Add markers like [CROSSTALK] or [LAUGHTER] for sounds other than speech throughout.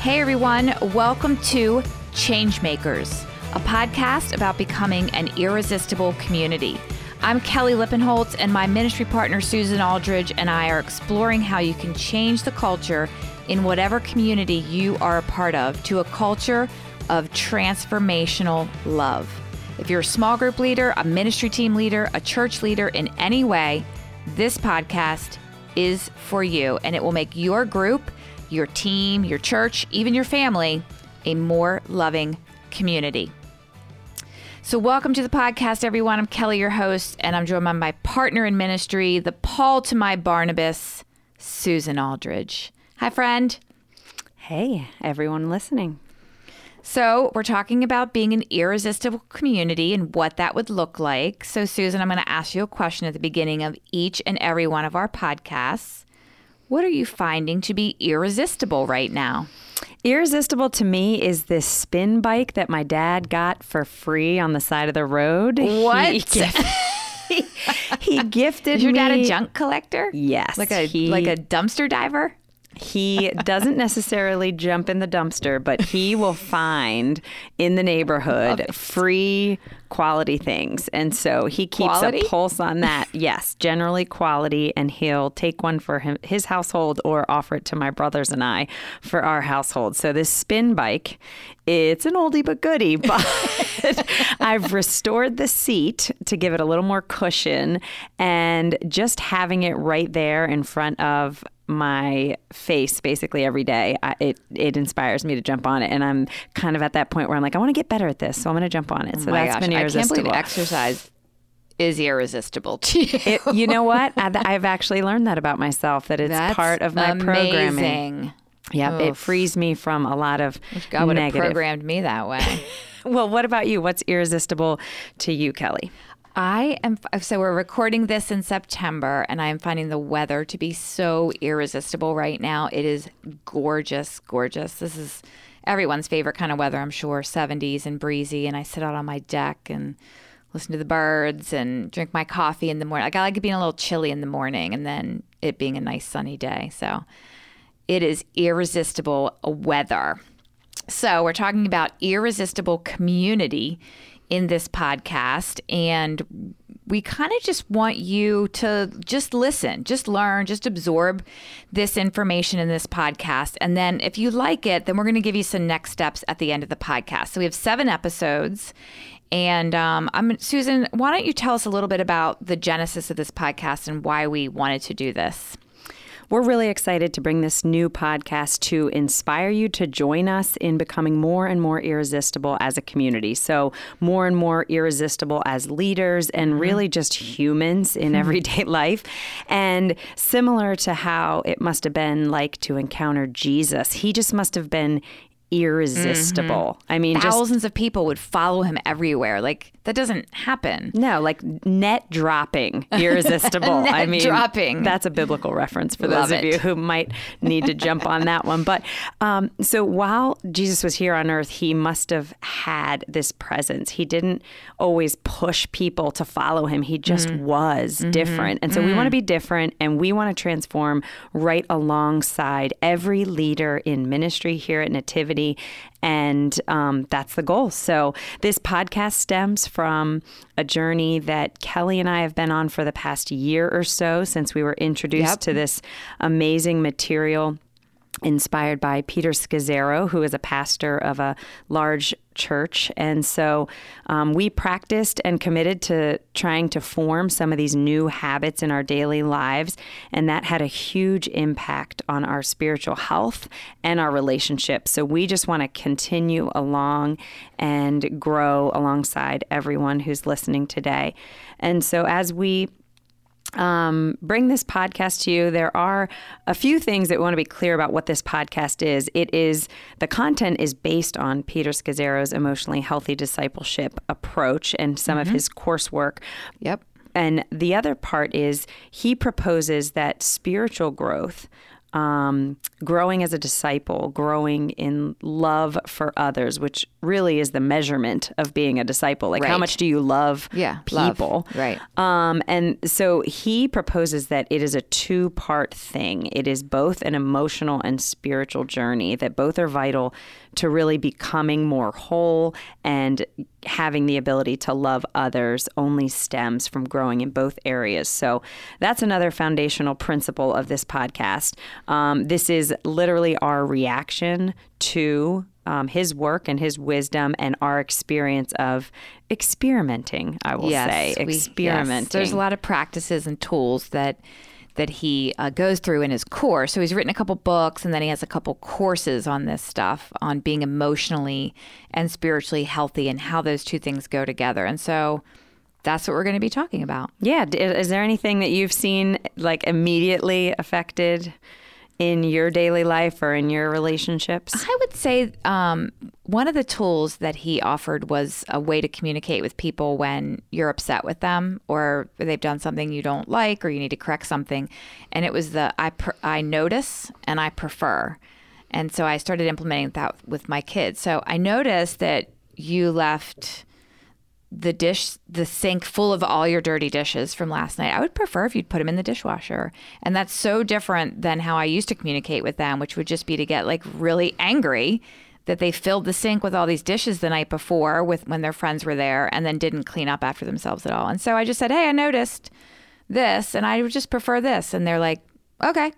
Hey everyone, welcome to Changemakers, a podcast about becoming an irresistible community. I'm Kelly Lippenholtz, and my ministry partner Susan Aldridge and I are exploring how you can change the culture in whatever community you are a part of to a culture of transformational love. If you're a small group leader, a ministry team leader, a church leader in any way, this podcast is for you, and it will make your group, your team, your church, even your family a more loving community. So, welcome to the podcast, everyone. I'm Kelly, your host, and I'm joined by my partner in ministry, the Paul to my Barnabas, Susan Aldridge. Hi, friend. Hey, everyone listening. So, we're talking about being an irresistible community and what that would look like. So, Susan, I'm going to ask you a question at the beginning of each and every one of our podcasts. What are you finding to be irresistible right now? Irresistible to me is this spin bike that my dad got for free on the side of the road. What? [LAUGHS] He, he, [LAUGHS] he gifted Is your me. dad a junk collector? Yes, Like a he- like a dumpster diver? He doesn't necessarily jump in the dumpster, but he will find in the neighborhood free quality things. And so he keeps Quality? a pulse on that. [LAUGHS] yes, generally quality. And he'll take one for him, his household or offer it to my brothers and I for our household. So this spin bike, it's an oldie but goodie, [LAUGHS] but I've restored the seat to give it a little more cushion. And just having it right there in front of my face basically every day. I, it it inspires me to jump on it, and I'm kind of at that point where I'm like, I want to get better at this, so I'm going to jump on it. so Oh my that's gosh, been I can't irresistible. believe exercise is irresistible to you. It- you know [LAUGHS] what? I, I've actually learned that about myself. That it's That's part of my programming. amazing. Yep, it frees me from a lot of God would have programmed me that way. [LAUGHS] Well, what about you? What's irresistible to you, Kelly? I am so we're recording this in September and I am finding the weather to be so irresistible right now. It is gorgeous, gorgeous. This is everyone's favorite kind of weather, I'm sure, 70s and breezy and I sit out on my deck and listen to the birds and drink my coffee in the morning. I like it being a little chilly in the morning and then it being a nice sunny day. So it is irresistible weather. So, we're talking about irresistible community in this podcast. And we kind of just want you to just listen, just learn, just absorb this information in this podcast. And then, if you like it, then we're going to give you some next steps at the end of the podcast. So, we have seven episodes. And um, I'm Susan. Why don't you tell us a little bit about the genesis of this podcast and why we wanted to do this? We're really excited to bring this new podcast to inspire you to join us in becoming more and more irresistible as a community. So, more and more irresistible as leaders and mm-hmm. really just humans in mm-hmm. everyday [LAUGHS] life. And similar to how it must have been like to encounter Jesus, he just must have been irresistible. I mean, just Thousands of people would follow him everywhere. Like that doesn't happen. No, like net dropping, [LAUGHS] irresistible. Net I mean, dropping. That's a biblical reference for Love those of you who might need to jump on that one. But um, so while Jesus was here on earth, he must have had this presence. He didn't always push people to follow him. He just Mm-hmm. was different. And so we want to be different and we want to transform right alongside every leader in ministry here at Nativity. And um, that's the goal. So this podcast stems from a journey that Kelly and I have been on for the past year or so since we were introduced Yep. to this amazing material inspired by Peter Scazzero, who is a pastor of a large church. And so um, we practiced and committed to trying to form some of these new habits in our daily lives. And that had a huge impact on our spiritual health and our relationships. So we just want to continue along and grow alongside everyone who's listening today. And so as we um, bring this podcast to you, there are a few things that we want to be clear about what this podcast is. It is the content is based on Peter Scazzero's emotionally healthy discipleship approach and some of his coursework. Yep. And the other part is he proposes that spiritual growth um, growing as a disciple, growing in love for others, which really is the measurement of being a disciple. Like, how much do you love Yeah, love. people? Right. Um, and so he proposes that it is a two part thing. It is both an emotional and spiritual journey, that both are vital to really becoming more whole and having the ability to love others only stems from growing in both areas. So that's another foundational principle of this podcast. Um, this is literally our reaction to um, his work and his wisdom and our experience of experimenting, I will say. we- experimenting. yes. There's a lot of practices and tools that that he uh, goes through in his course. So he's written a couple books, and then he has a couple courses on this stuff on being emotionally and spiritually healthy and how those two things go together. And so that's what we're going to be talking about. Yeah. Is there anything that you've seen like immediately affected in your daily life or in your relationships? I would say um, one of the tools that he offered was a way to communicate with people when you're upset with them or they've done something you don't like or you need to correct something. And it was the I, I notice and I prefer. And so I started implementing that with my kids. So I noticed that you left the dish, the sink full of all your dirty dishes from last night. I would prefer if you'd put them in the dishwasher. And that's so different than how I used to communicate with them, which would just be to get like really angry that they filled the sink with all these dishes the night before with when their friends were there and then didn't clean up after themselves at all. And so I just said, "Hey, I noticed this and I would just prefer this." And they're like, "Okay."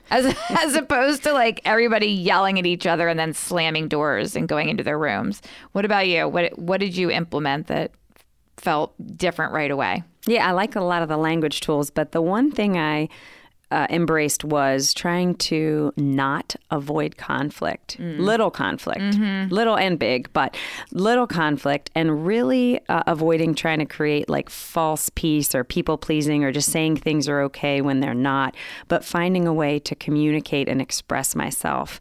[LAUGHS] As as opposed to like everybody yelling at each other and then slamming doors and going into their rooms. What about you? What what did you implement that felt different right away? Yeah, I like a lot of the language tools, but the one thing I uh, embraced was trying to not avoid conflict, little conflict, little and big, but little conflict, and really uh, avoiding trying to create like false peace or people pleasing or just saying things are okay when they're not, but finding a way to communicate and express myself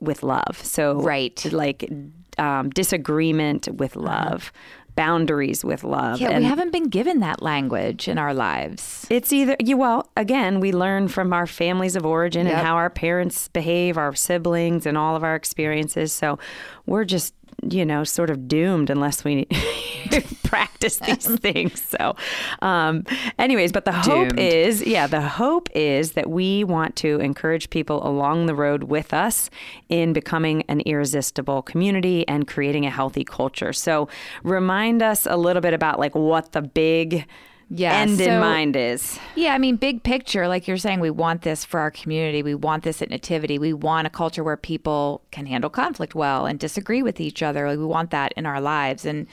with love. So, Right. like um, disagreement with love. Boundaries with love. Yeah, and- we haven't been given that language in our lives. it's either you well again we learn from our families of origin Yep. and how our parents behave, our siblings, and all of our experiences. So we're just you know sort of doomed unless we [LAUGHS] practice these things. So, um, anyways, but the hope Doomed. is yeah, the hope is that we want to encourage people along the road with us in becoming an irresistible community and creating a healthy culture. So remind us a little bit about like what the big Yeah, end in mind is. Yeah, I mean, big picture, like you're saying, we want this for our community. We want this at Nativity. We want a culture where people can handle conflict well and disagree with each other. Like we want that in our lives. And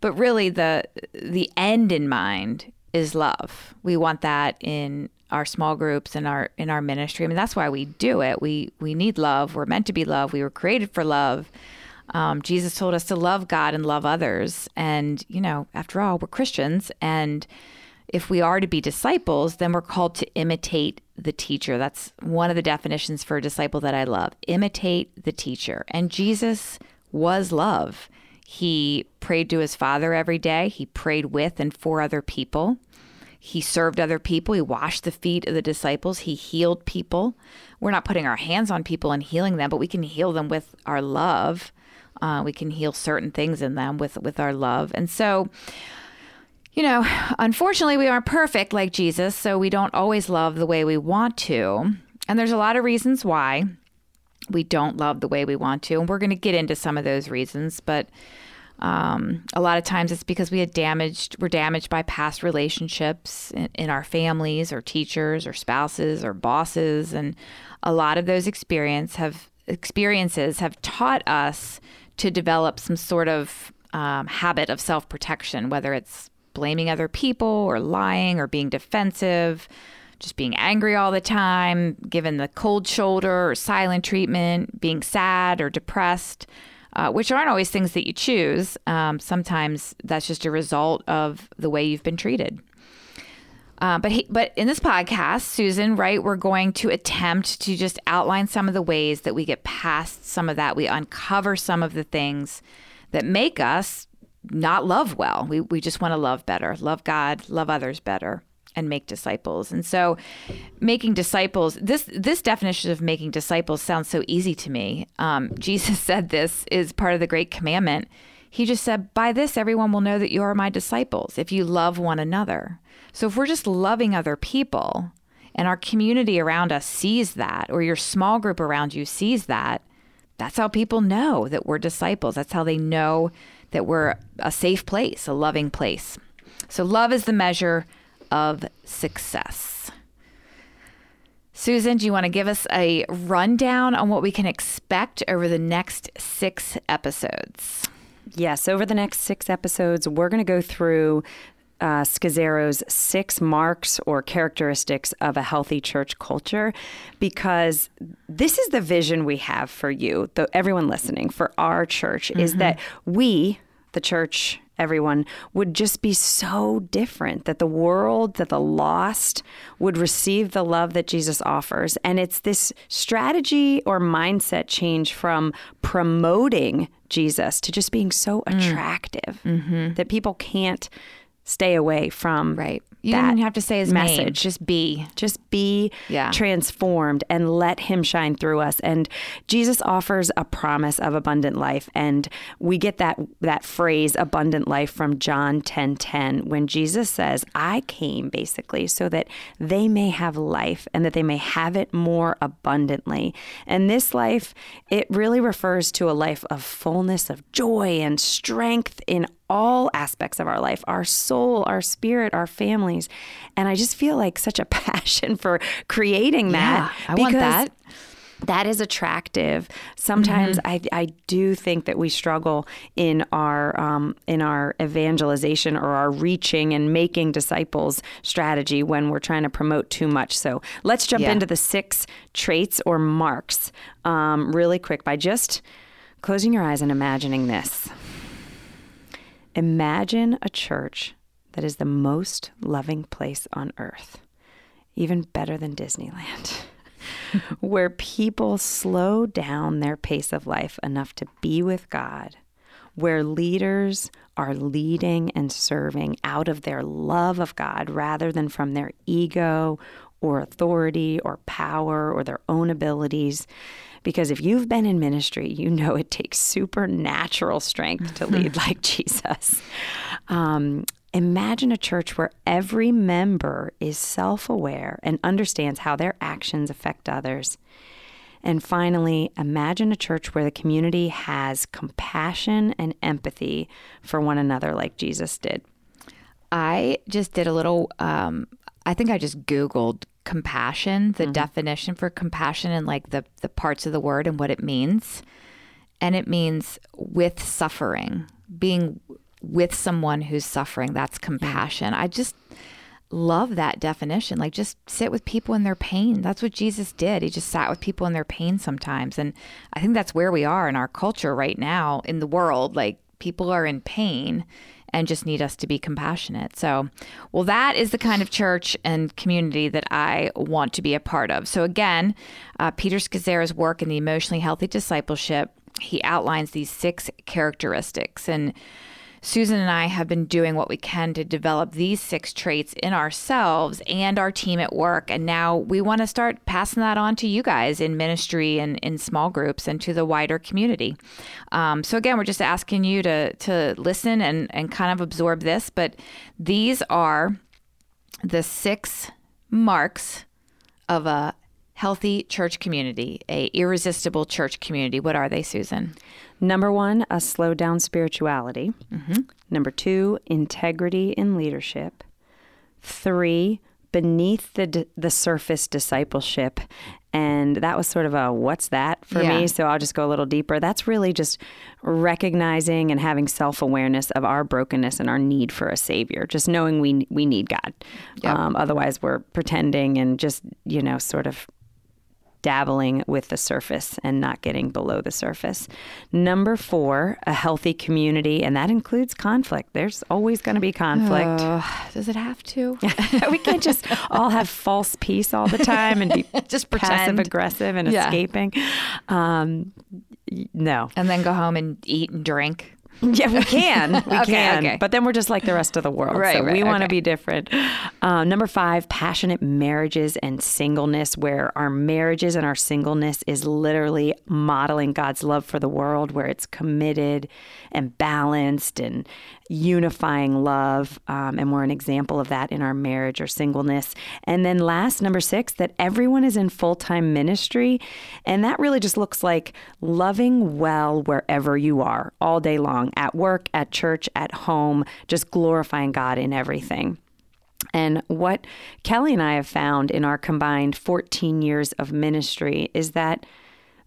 but really, the the end in mind is love. We want that in our small groups and our in our ministry. I mean, that's why we do it. We we need love. We're meant to be love. We were created for love. Um, Jesus told us to love God and love others. And, you know, after all, we're Christians. And if we are to be disciples, then we're called to imitate the teacher. That's one of the definitions for a disciple that I love imitate the teacher. And Jesus was love. He prayed to his Father every day, he prayed with and for other people. He served other people. He washed the feet of the disciples. He healed people. We're not putting our hands on people and healing them, but we can heal them with our love. Uh, we can heal certain things in them with with our love. And so, you know, unfortunately, we aren't perfect like Jesus, so we don't always love the way we want to. And there's a lot of reasons why we don't love the way we want to, and we're going to get into some of those reasons, but um, a lot of times it's because we had damaged, we're damaged by past relationships in, in our families or teachers or spouses or bosses. And a lot of those experience have experiences have taught us to develop some sort of um, habit of self protection, whether it's blaming other people or lying or being defensive, just being angry all the time, given the cold shoulder or silent treatment, being sad or depressed uh, which aren't always things that you choose. Um, sometimes that's just a result of the way you've been treated. Uh, but he, but in this podcast, Susan, right, we're going to attempt to just outline some of the ways that we get past some of that. We uncover some of the things that make us not love well. We we just want to love better, love God, love others better. and make disciples. And so, making disciples this this definition of making disciples sounds so easy to me. Um, [LAUGHS] Jesus said this is part of the great commandment. He just said, "By this, everyone will know that you are my disciples if you love one another." So, if we're just loving other people, and our community around us sees that, or your small group around you sees that, that's how people know that we're disciples. That's how they know that we're a safe place, a loving place. So, love is the measure of success. Susan, do you want to give us a rundown on what we can expect over the next six episodes? Yes, over the next six episodes, we're going to go through uh, six marks or characteristics of a healthy church culture because this is the vision we have for you, the, everyone listening, for our church, mm-hmm. is that we, the church, everyone would just be so different that the world that the lost would receive the love that Jesus offers and it's this strategy or mindset change from promoting Jesus to just being so mm. attractive mm-hmm. that people can't stay away from right. You didn't have to say his message. Name. Just be. Just be yeah. transformed and let him shine through us. And Jesus offers a promise of abundant life. And we get that that phrase abundant life from John 10 10 when Jesus says, I came basically so that they may have life and that they may have it more abundantly. And this life, it really refers to a life of fullness of joy and strength in all aspects of our life our soul, our spirit, our families. And I just feel like such a [LAUGHS] passion for creating that. Yeah, I want that that is attractive. Sometimes mm-hmm. I, I do think that we struggle in our um, in our evangelization or our reaching and making disciples strategy when we're trying to promote too much. So let's jump yeah. into the six traits or marks um, really quick by just closing your eyes and imagining this. Imagine a church that is the most loving place on earth, even better than Disneyland, [LAUGHS] where people slow down their pace of life enough to be with God, where leaders are leading and serving out of their love of God rather than from their ego or authority or power or their own abilities. Because if you've been in ministry, you know it takes supernatural strength to lead [LAUGHS] like Jesus. Um, imagine a church where every member is self aware and understands how their actions affect others. And finally, imagine a church where the community has compassion and empathy for one another like Jesus did. I just did a little, um, I think I just Googled compassion, the mm-hmm. definition for compassion and like the, the parts of the word and what it means. And it means with suffering, being with someone who's suffering. That's compassion. I just love that definition. Like just sit with people in their pain. That's what Jesus did. He just sat with people in their pain sometimes. And I think that's where we are in our culture right now in the world. Like people are in pain and just need us to be compassionate. So, well, that is the kind of church and community that I want to be a part of. So, again, uh, Peter Scazzero's work in the emotionally healthy discipleship, he outlines these six characteristics. And Susan and I have been doing what we can to develop these six traits in ourselves and our team at work. And now we want to start passing that on to you guys in ministry and in small groups and to the wider community. Um, so, again, we're just asking you to, to listen and, and kind of absorb this. But these are the six marks of a healthy church community, a irresistible church community. What are they, Susan? Number one, a slow down spirituality. Mm-hmm. Number two, integrity in leadership. Three, beneath the the surface discipleship and that was sort of a what's that for yeah. me so i'll just go a little deeper that's really just recognizing and having self-awareness of our brokenness and our need for a savior just knowing we we need god yep. um, otherwise we're pretending and just you know sort of dabbling with the surface and not getting below the surface. Number four, a healthy community, and that includes conflict. There's always going to be conflict. Does it have to? [LAUGHS] we can't just all have false peace all the time and be [LAUGHS] just passive aggressive and yeah. escaping. Um, no. And then go home and eat and drink. [LAUGHS] Yeah, we can. We Okay, can. okay. But then we're just like the rest of the world. Right, so right, we want to okay. be different. Uh, number five, passionate marriages and singleness, where our marriages and our singleness is literally modeling God's love for the world, where it's committed and balanced and unifying love. Um, and we're an example of that in our marriage or singleness. And then last, number six, that everyone is in full time ministry. And that really just looks like loving well wherever you are all day long at work, at church, at home, just glorifying God in everything. And what Kelly and I have found in our combined 14 years of ministry is that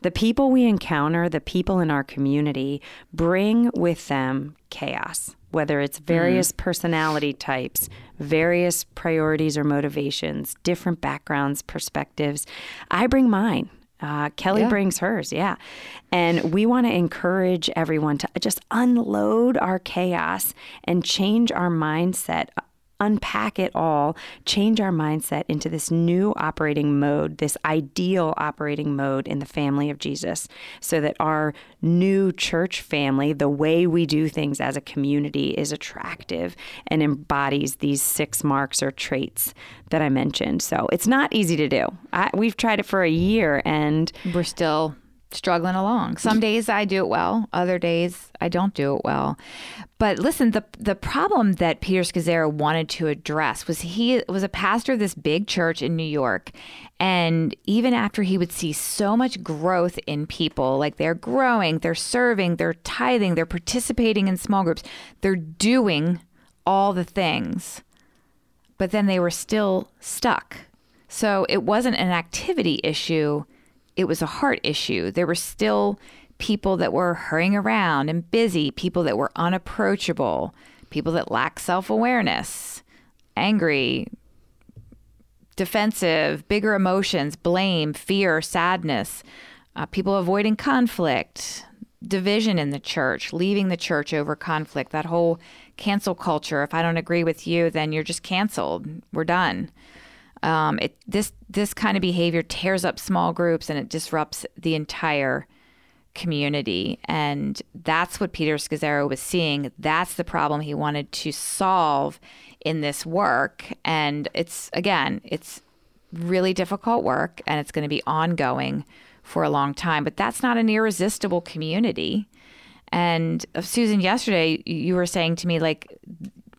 the people we encounter, the people in our community, bring with them chaos, whether it's various personality types, various priorities or motivations, different backgrounds, perspectives. I bring mine. Uh, Kelly Yeah. brings hers, yeah. And we want to encourage everyone to just unload our chaos and change our mindset, unpack it all, change our mindset into this new operating mode, this ideal operating mode in the family of Jesus, so that our new church family, the way we do things as a community, is attractive and embodies these six marks or traits that I mentioned. So it's not easy to do. I, we've tried it for a year and We're still struggling along. Some mm-hmm. days I do it well, other days I don't do it well. But listen, the the problem that Peter Scazzero wanted to address was he was a pastor of this big church in New York, and even after he would see so much growth in people, like they're growing, they're serving, they're tithing, they're participating in small groups, they're doing all the things, but then they were still stuck. So it wasn't an activity issue, it was a heart issue. There were still people that were hurrying around and busy, people that were unapproachable, people that lacked self awareness, angry, defensive, bigger emotions, blame, fear, sadness, uh, people avoiding conflict, division in the church, leaving the church over conflict, that whole cancel culture. If I don't agree with you, then you're just canceled. We're done. Um, it this this kind of behavior tears up small groups and it disrupts the entire community, and that's what Peter Scazzero was seeing. That's the problem he wanted to solve in this work, and it's again, it's really difficult work, and it's going to be ongoing for a long time. But that's not an irresistible community. And uh, Susan, yesterday you were saying to me like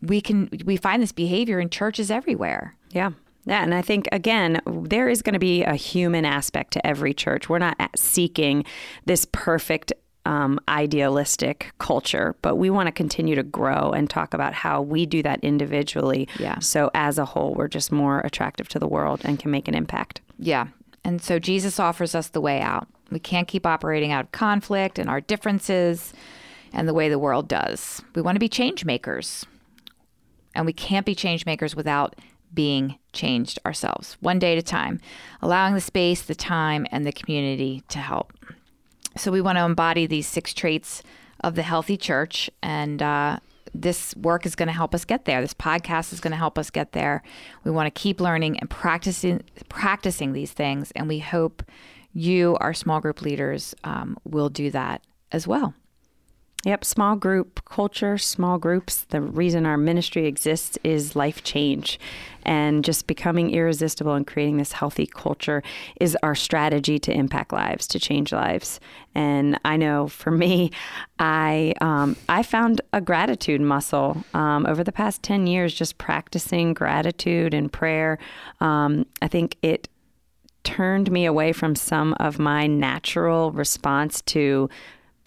we can we find this behavior in churches everywhere. Yeah. Yeah, and I think again, there is going to be a human aspect to every church. We're not seeking this perfect, um, idealistic culture, but we want to continue to grow and talk about how we do that individually. Yeah. So as a whole, we're just more attractive to the world and can make an impact. Yeah. And so Jesus offers us the way out. We can't keep operating out of conflict and our differences and the way the world does. We want to be change makers. And we can't be change makers without being changed ourselves, one day at a time, allowing the space, the time, and the community to help. So we want to embody these six traits of the healthy church, and uh, this work is going to help us get there. This podcast is going to help us get there. We want to keep learning and practicing practicing these things, and we hope you, our small group leaders, um, will do that as well. Yep, small group culture, small groups. The reason our ministry exists is life change. And just becoming irresistible and creating this healthy culture is our strategy to impact lives, to change lives. And I know for me, I um, I found a gratitude muscle um, over the past ten years, just practicing gratitude and prayer. Um, I think it turned me away from some of my natural response to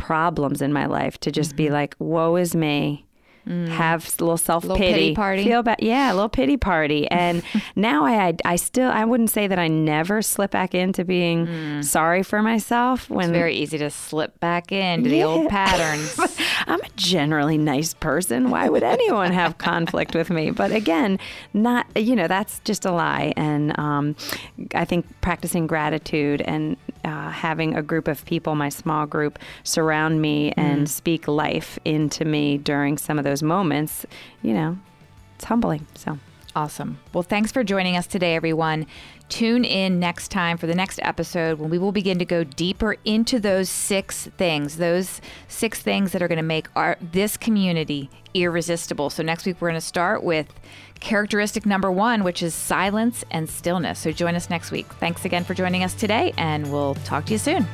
problems in my life to just be mm-hmm. like, woe is me. Mm. Have a little self pity party. feel bad, yeah, a little pity party, [LAUGHS] and now I, I, I still, I wouldn't say that I never slip back into being mm. sorry for myself when It's very easy to slip back into the old patterns. [LAUGHS] I'm a generally nice person. Why would anyone have conflict with me? But again, not you know that's just a lie. And um, I think practicing gratitude and uh, having a group of people, my small group, surround me and speak life into me during some of those moments, you know, it's humbling. So Awesome. Well, thanks for joining us today, everyone. Tune in next time for the next episode when we will begin to go deeper into those six things, those six things that are going to make our this community irresistible. So next week we're going to start with characteristic number 1, which is silence and stillness. So join us next week. Thanks again for joining us today and we'll talk to you soon.